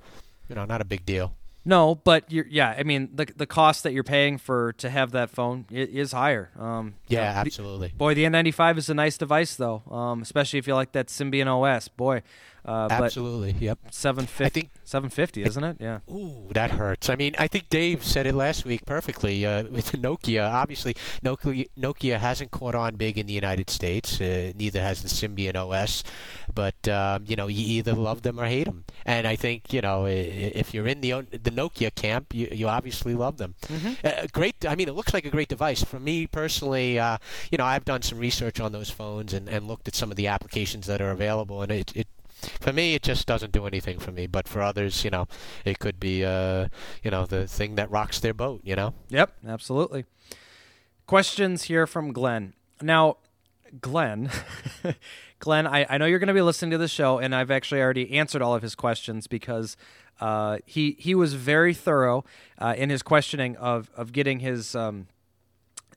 you know, not a big deal. No, but you're, yeah, I mean the the cost that you're paying for to have that phone is higher. Um, yeah, know, absolutely. boy, the N95 is a nice device though, um, especially if you like that Symbian OS. Boy, Uh, Absolutely. Yep. Seven fifty. I think seven fifty, isn't it? Yeah. Ooh, that hurts. I mean, I think Dave said it last week perfectly. Uh, with Nokia, obviously, Nokia, Nokia hasn't caught on big in the United States. Uh, neither has the Symbian OS. But um, you know, you either love them or hate them. And I think you know, if you're in the the Nokia camp, you, you obviously love them. Mm-hmm. Uh, great. I mean, it looks like a great device. For me personally, uh, you know, I've done some research on those phones and, and looked at some of the applications that are available, and it, it for me, it just doesn't do anything for me. But for others, you know, it could be, uh, you know, the thing that rocks their boat. You know. Yep, absolutely. Questions here from Glenn. Now, Glenn, Glenn, I, I know you're going to be listening to the show, and I've actually already answered all of his questions because uh, he he was very thorough uh, in his questioning of of getting his um,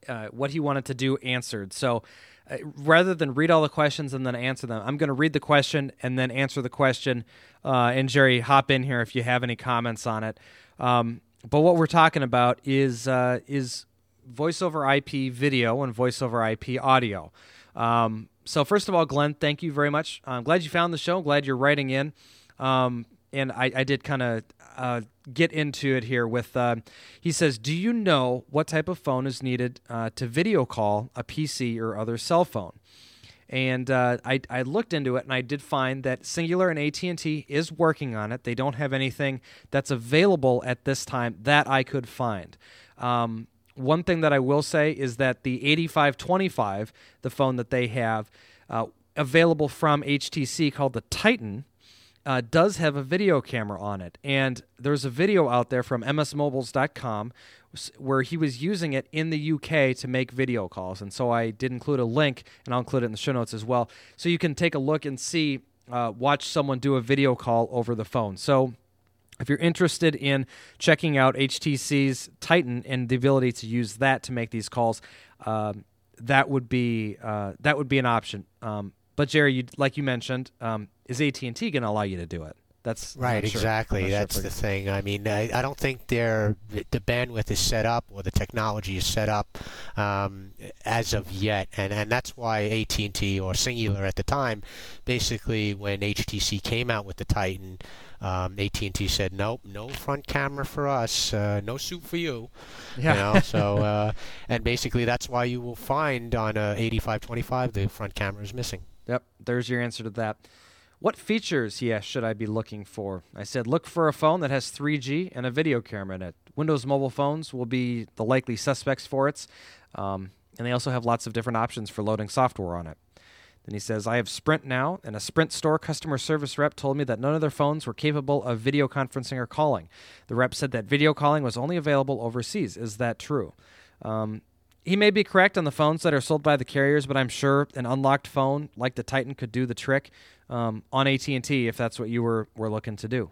uh, what he wanted to do answered. So uh, rather than read all the questions and then answer them, I'm going to read the question and then answer the question. Uh, and Jerry, hop in here if you have any comments on it. Um, but what we're talking about is uh, is voice over IP video and voiceover IP audio. Um, so first of all, Glenn, thank you very much. I'm glad you found the show. I'm glad you're writing in. Um, and I, I did kind of uh, get into it here with uh, he says do you know what type of phone is needed uh, to video call a pc or other cell phone? And uh, I, I looked into it and i did find that Cingular and at&t is working on it. They don't have anything that's available at this time that i could find. Um, one thing that i will say is that the 8525 the phone that they have uh, available from htc called the titan uh, does have a video camera on it. And there's a video out there from msmobiles.com where he was using it in the UK to make video calls. And so I did include a link, and I'll include it in the show notes as well. So you can take a look and see, uh, watch someone do a video call over the phone. So if you're interested in checking out HTC's Titan and the ability to use that to make these calls, um, that would be uh, that would be an option. Um, but Jerry, you, like you mentioned, um, is AT and T going to allow you to do it? That's right. Sure. Exactly. That's sure the thing. I mean, I, I don't think their the bandwidth is set up or the technology is set up um, as of yet, and and that's why AT and T or Cingular at the time, basically when HTC came out with the Titan. Um, AT&T said, "Nope, no front camera for us, uh, no suit for you." Yeah. You know, so uh, and basically that's why you will find on a 8525 the front camera is missing. Yep, there's your answer to that. What features, yes, should I be looking for? I said look for a phone that has 3G and a video camera in it. Windows mobile phones will be the likely suspects for it, um, and they also have lots of different options for loading software on it. Then he says, I have Sprint now, and a Sprint store customer service rep told me that none of their phones were capable of video conferencing or calling. The rep said that video calling was only available overseas. Is that true? Um, he may be correct on the phones that are sold by the carriers, but I'm sure an unlocked phone like the Titan could do the trick um, on AT&T if that's what you were, were looking to do.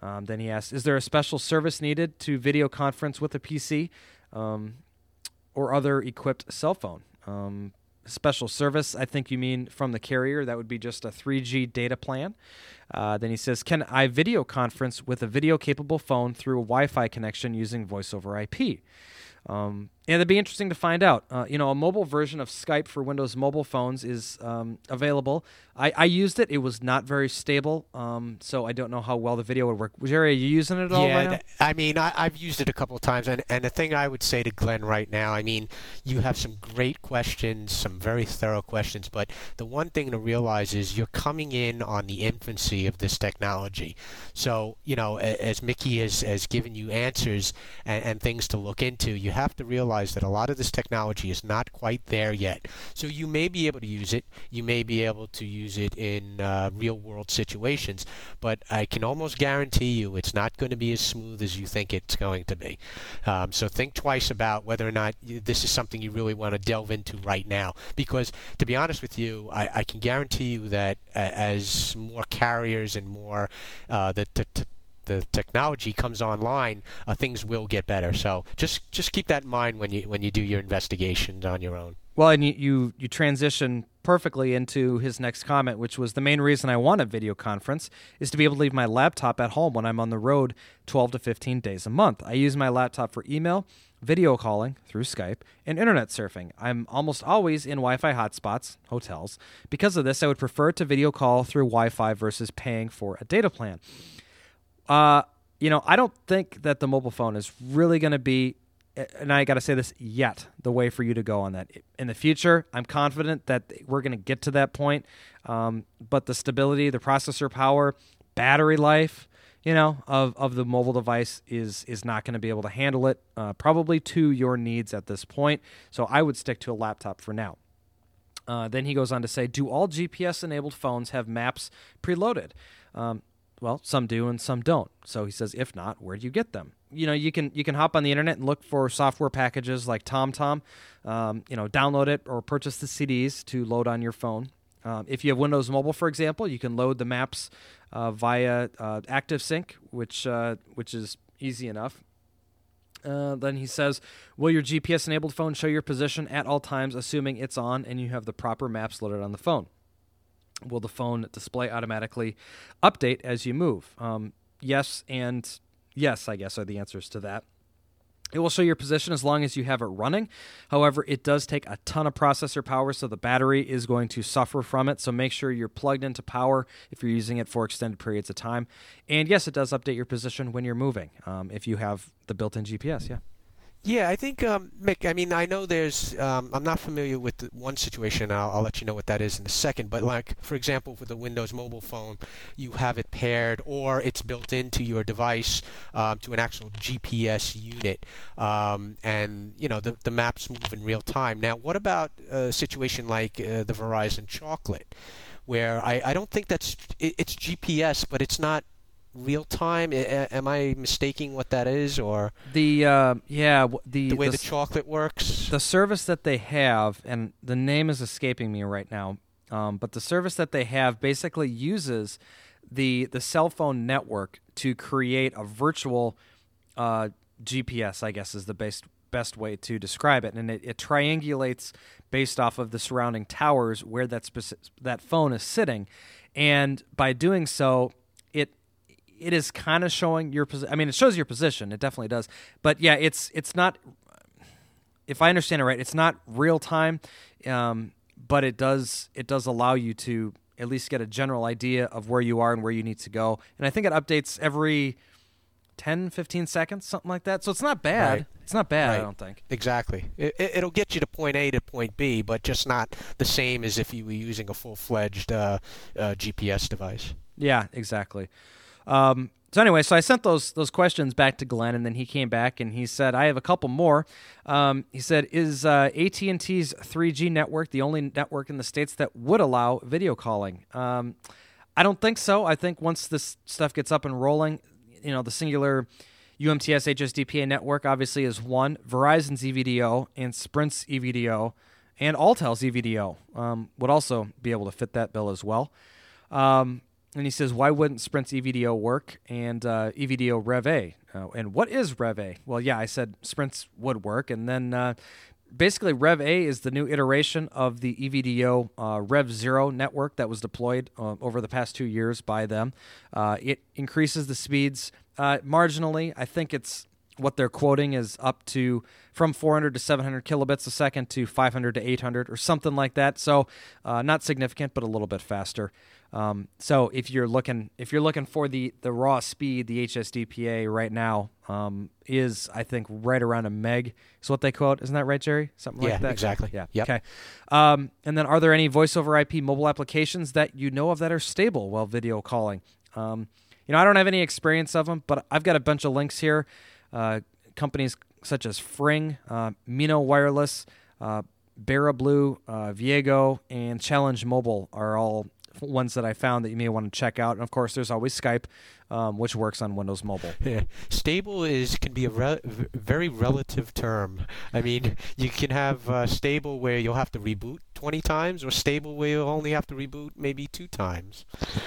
Um, then he asked, "Is there a special service needed to video conference with a PC um, or other equipped cell phone?" Um, special service, I think you mean from the carrier. That would be just a 3G data plan. Uh, then he says, "Can I video conference with a video capable phone through a Wi-Fi connection using voice over IP?" And it'd be interesting to find out. Uh, you know, a mobile version of Skype for Windows mobile phones is um, available. I, I, used it. It was not very stable, um, so I don't know how well the video would work. Jerry, are you using it at all yeah, right I mean, I, have used it a couple of times, and, and the thing I would say to Glenn right now, I mean, you have some great questions, some very thorough questions, but the one thing to realize is you're coming in on the infancy of this technology. So, you know, as Mickey has, has given you answers and, and things to look into, you have to realize that a lot of this technology is not quite there yet. So you may be able to use it. You may be able to use it in uh, real world situations, but I can almost guarantee you it's not going to be as smooth as you think it's going to be. Um, so think twice about whether or not this is something you really want to delve into right now. Because to be honest with you, I, I can guarantee you that uh, as more carriers and more uh, the the technology comes online, uh, things will get better. So just just keep that in mind when you when you do your investigations on your own. Well, and you, you, you transition perfectly into his next comment, which was the main reason I want a video conference is to be able to leave my laptop at home when I'm on the road 12 to 15 days a month. I use my laptop for email, video calling through Skype, and internet surfing. I'm almost always in Wi Fi hotspots, hotels. Because of this, I would prefer to video call through Wi Fi versus paying for a data plan. Uh, you know, I don't think that the mobile phone is really going to be, and I got to say this yet, the way for you to go on that. In the future, I'm confident that we're going to get to that point. Um, but the stability, the processor power, battery life, you know, of, of the mobile device is is not going to be able to handle it, uh, probably to your needs at this point. So I would stick to a laptop for now. Uh, then he goes on to say, do all GPS enabled phones have maps preloaded? Um, well, some do and some don't. So he says, if not, where do you get them? You know, you can you can hop on the internet and look for software packages like TomTom. Um, you know, download it or purchase the CDs to load on your phone. Um, if you have Windows Mobile, for example, you can load the maps uh, via uh, ActiveSync, which uh, which is easy enough. Uh, then he says, "Will your GPS-enabled phone show your position at all times, assuming it's on and you have the proper maps loaded on the phone?" Will the phone display automatically update as you move? Um, yes, and yes, I guess are the answers to that. It will show your position as long as you have it running. However, it does take a ton of processor power, so the battery is going to suffer from it. So make sure you're plugged into power if you're using it for extended periods of time. And yes, it does update your position when you're moving um, if you have the built in GPS. Yeah. Yeah, I think, um, Mick, I mean, I know there's, um, I'm not familiar with one situation, I'll, I'll, let you know what that is in a second, but like, for example, with the Windows mobile phone, you have it paired or it's built into your device um, to an actual GPS unit, um, and, you know, the, the maps move in real time. Now, what about a situation like uh, the Verizon Chocolate? Where I, I don't think that's it, it's GPS, but it's not real time? am I mistaking what that is, or the uh, yeah the the way the, the, chocolate works? The service that they have, and the name is escaping me right now, um, but the service that they have basically uses the the cell phone network to create a virtual uh, GPS. I guess is the best best way to describe it, and it, it triangulates based off of the surrounding towers where that speci- that phone is sitting, and by doing so, it is kind of showing your position. I mean, it shows your position. It definitely does. But yeah, it's it's not. If I understand it right, it's not real time, um, but it does it does allow you to at least get a general idea of where you are and where you need to go. And I think it updates every 10, 15 seconds, something like that. So it's not bad. Right. It's not bad, right. I don't think. Exactly. It, will get you to point A to point B, but just not the same as if you were using a full fledged uh, uh, GPS device. Yeah, exactly. Um, so anyway, so I sent those those questions back to Glenn, and then he came back and he said, "I have a couple more." Um, he said, "Is uh, AT and T's 3G network the only network in the states that would allow video calling?" Um, I don't think so. I think once this stuff gets up and rolling, you know, the Cingular UMTS HSDPA network obviously is one. Verizon's EVDO and Sprint's EVDO and Alltel's EVDO um, would also be able to fit that bill as well. Um, and he says, why wouldn't Sprint's EVDO work and uh, EVDO Rev A? Uh, and what is Rev A? Well, yeah, I said Sprint's would work. And then uh, basically, Rev A is the new iteration of the EVDO uh, Rev Zero network that was deployed uh, over the past two years by them. Uh, it increases the speeds marginally. I think it's what they're quoting is up to from 400 to 700 kilobits a second to 500 to 800 or something like that. So not significant, but a little bit faster. Um, so if you're looking if you're looking for the the raw speed, the HSDPA right now um, is I think right around a meg is what they quote. Isn't that right, Jerry? Something yeah, like that. Exactly. Yeah. Yep. Okay. Um, and then are there any voice over IP mobile applications that you know of that are stable while video calling? Um, you know, I don't have any experience of them, but I've got a bunch of links here. Uh, companies such as Fring, uh, Mino Wireless, uh, Blue, uh, Viego, and Challenge Mobile are all ones that I found that you may want to check out. And of course, there's always Skype, um, which works on Windows Mobile. Yeah. Stable is can be a re- very relative term. I mean, you can have uh, stable where you'll have to reboot 20 times, or stable where you'll only have to reboot maybe two times.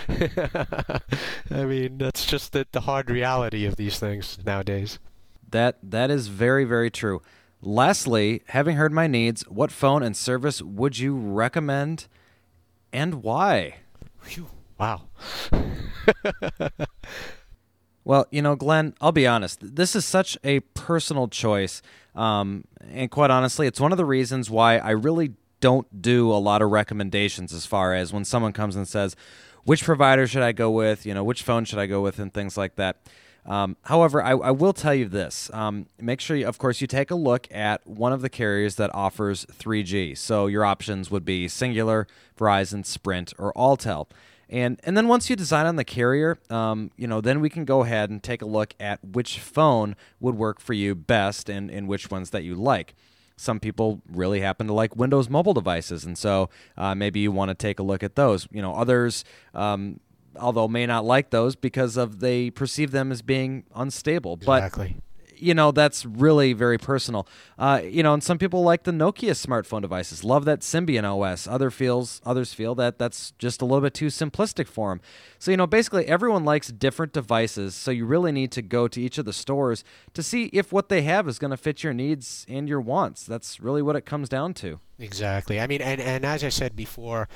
I mean, that's just the, the hard reality of these things nowadays. That that is very very true. Lastly, having heard my needs, what phone and service would you recommend? And why? Whew, wow. Well, you know, Glenn, I'll be honest. This is such a personal choice. Um, and quite honestly, it's one of the reasons why I really don't do a lot of recommendations as far as when someone comes and says, which provider should I go with? You know, which phone should I go with, and things like that. Um, however, I, I, will tell you this: um, make sure, you, of course, you take a look at one of the carriers that offers 3G. So your options would be Cingular, Verizon, Sprint, or Alltel. And and then once you decide on the carrier, um, you know, then we can go ahead and take a look at which phone would work for you best and, and which ones that you like some people really happen to like Windows mobile devices, and so uh, maybe you want to take a look at those. You know, others, um, although may not like those because of they perceive them as being unstable. Exactly. But you know that's really very personal. Uh, you know, and some people like the Nokia smartphone devices, love that Symbian OS. Other feels others feel that that's just a little bit too simplistic for them. So you know, basically everyone likes different devices. So you really need to go to each of the stores to see if what they have is going to fit your needs and your wants. That's really what it comes down to. Exactly. I mean, and and as I said before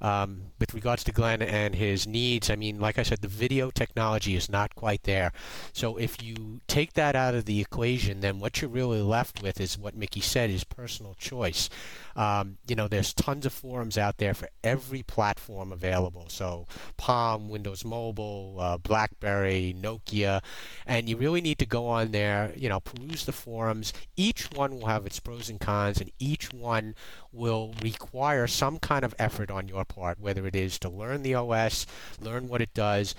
um, with regards to Glenn and his needs, I mean, like I said, the video technology is not quite there. So if you take that out of the equation, then what you're really left with is what Mickey said is personal choice. Um, you know, there's tons of forums out there for every platform available. So Palm, Windows Mobile, uh, BlackBerry, Nokia, and you really need to go on there, you know, peruse the forums. Each one will have its pros and cons, and each one will require some kind of effort on your part, whether it is to learn the OS, learn what it does.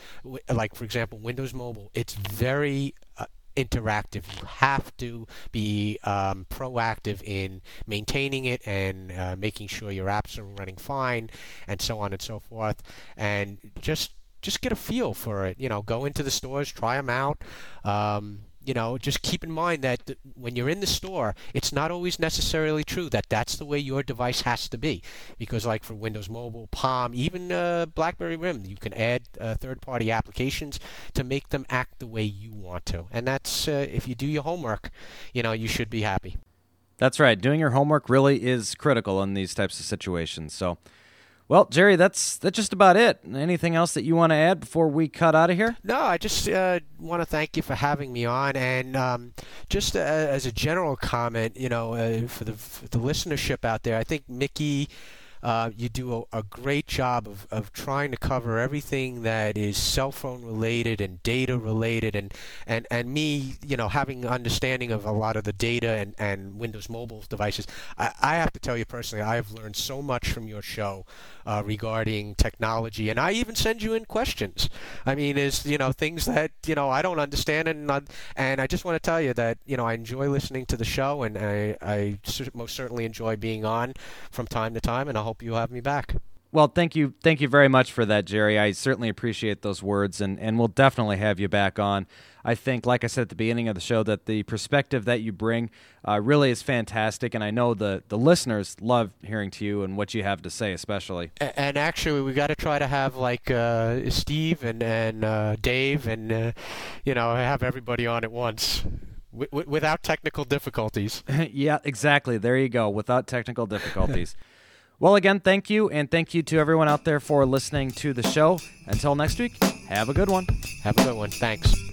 Like, for example, Windows Mobile, it's very uh, interactive. You have to be um, proactive in maintaining it and uh, making sure your apps are running fine, and so on and so forth. And just just get a feel for it. You know, go into the stores, try them out. Um, you know, just keep in mind that when you're in the store, it's not always necessarily true that that's the way your device has to be. Because, like for Windows Mobile, Palm, even uh, BlackBerry RIM, you can add uh, third-party applications to make them act the way you want to. And that's uh, if you do your homework, you know, you should be happy. That's right. Doing your homework really is critical in these types of situations. So. Well, Jerry, that's that's just about it. Anything else that you want to add before we cut out of here? No, I just uh, want to thank you for having me on, and um, just uh, as a general comment, you know, uh, for the for the listenership out there, I think Mickey uh, you do a, a, great job of, of trying to cover everything that is cell phone related and data related and, and, and me, you know, having understanding of a lot of the data and, and Windows mobile devices. I, I have to tell you personally, I have learned so much from your show uh, regarding technology, and I even send you in questions. I mean, is you know things that you know I don't understand, and and I just want to tell you that you know I enjoy listening to the show, and I, I most certainly enjoy being on from time to time, and I hope you have me back. Well, thank you, thank you very much for that, Jerry. I certainly appreciate those words, and and we'll definitely have you back on. I think, like I said at the beginning of the show, that the perspective that you bring uh, really is fantastic, and I know the the listeners love hearing to you and what you have to say, especially. And actually, we got to try to have like uh, Steve and and uh, Dave, and uh, you know, have everybody on at once. W- without technical difficulties. yeah, exactly. There you go. Without technical difficulties. Well, again, thank you, and thank you to everyone out there for listening to the show. Until next week, have a good one. Have a good one. Thanks.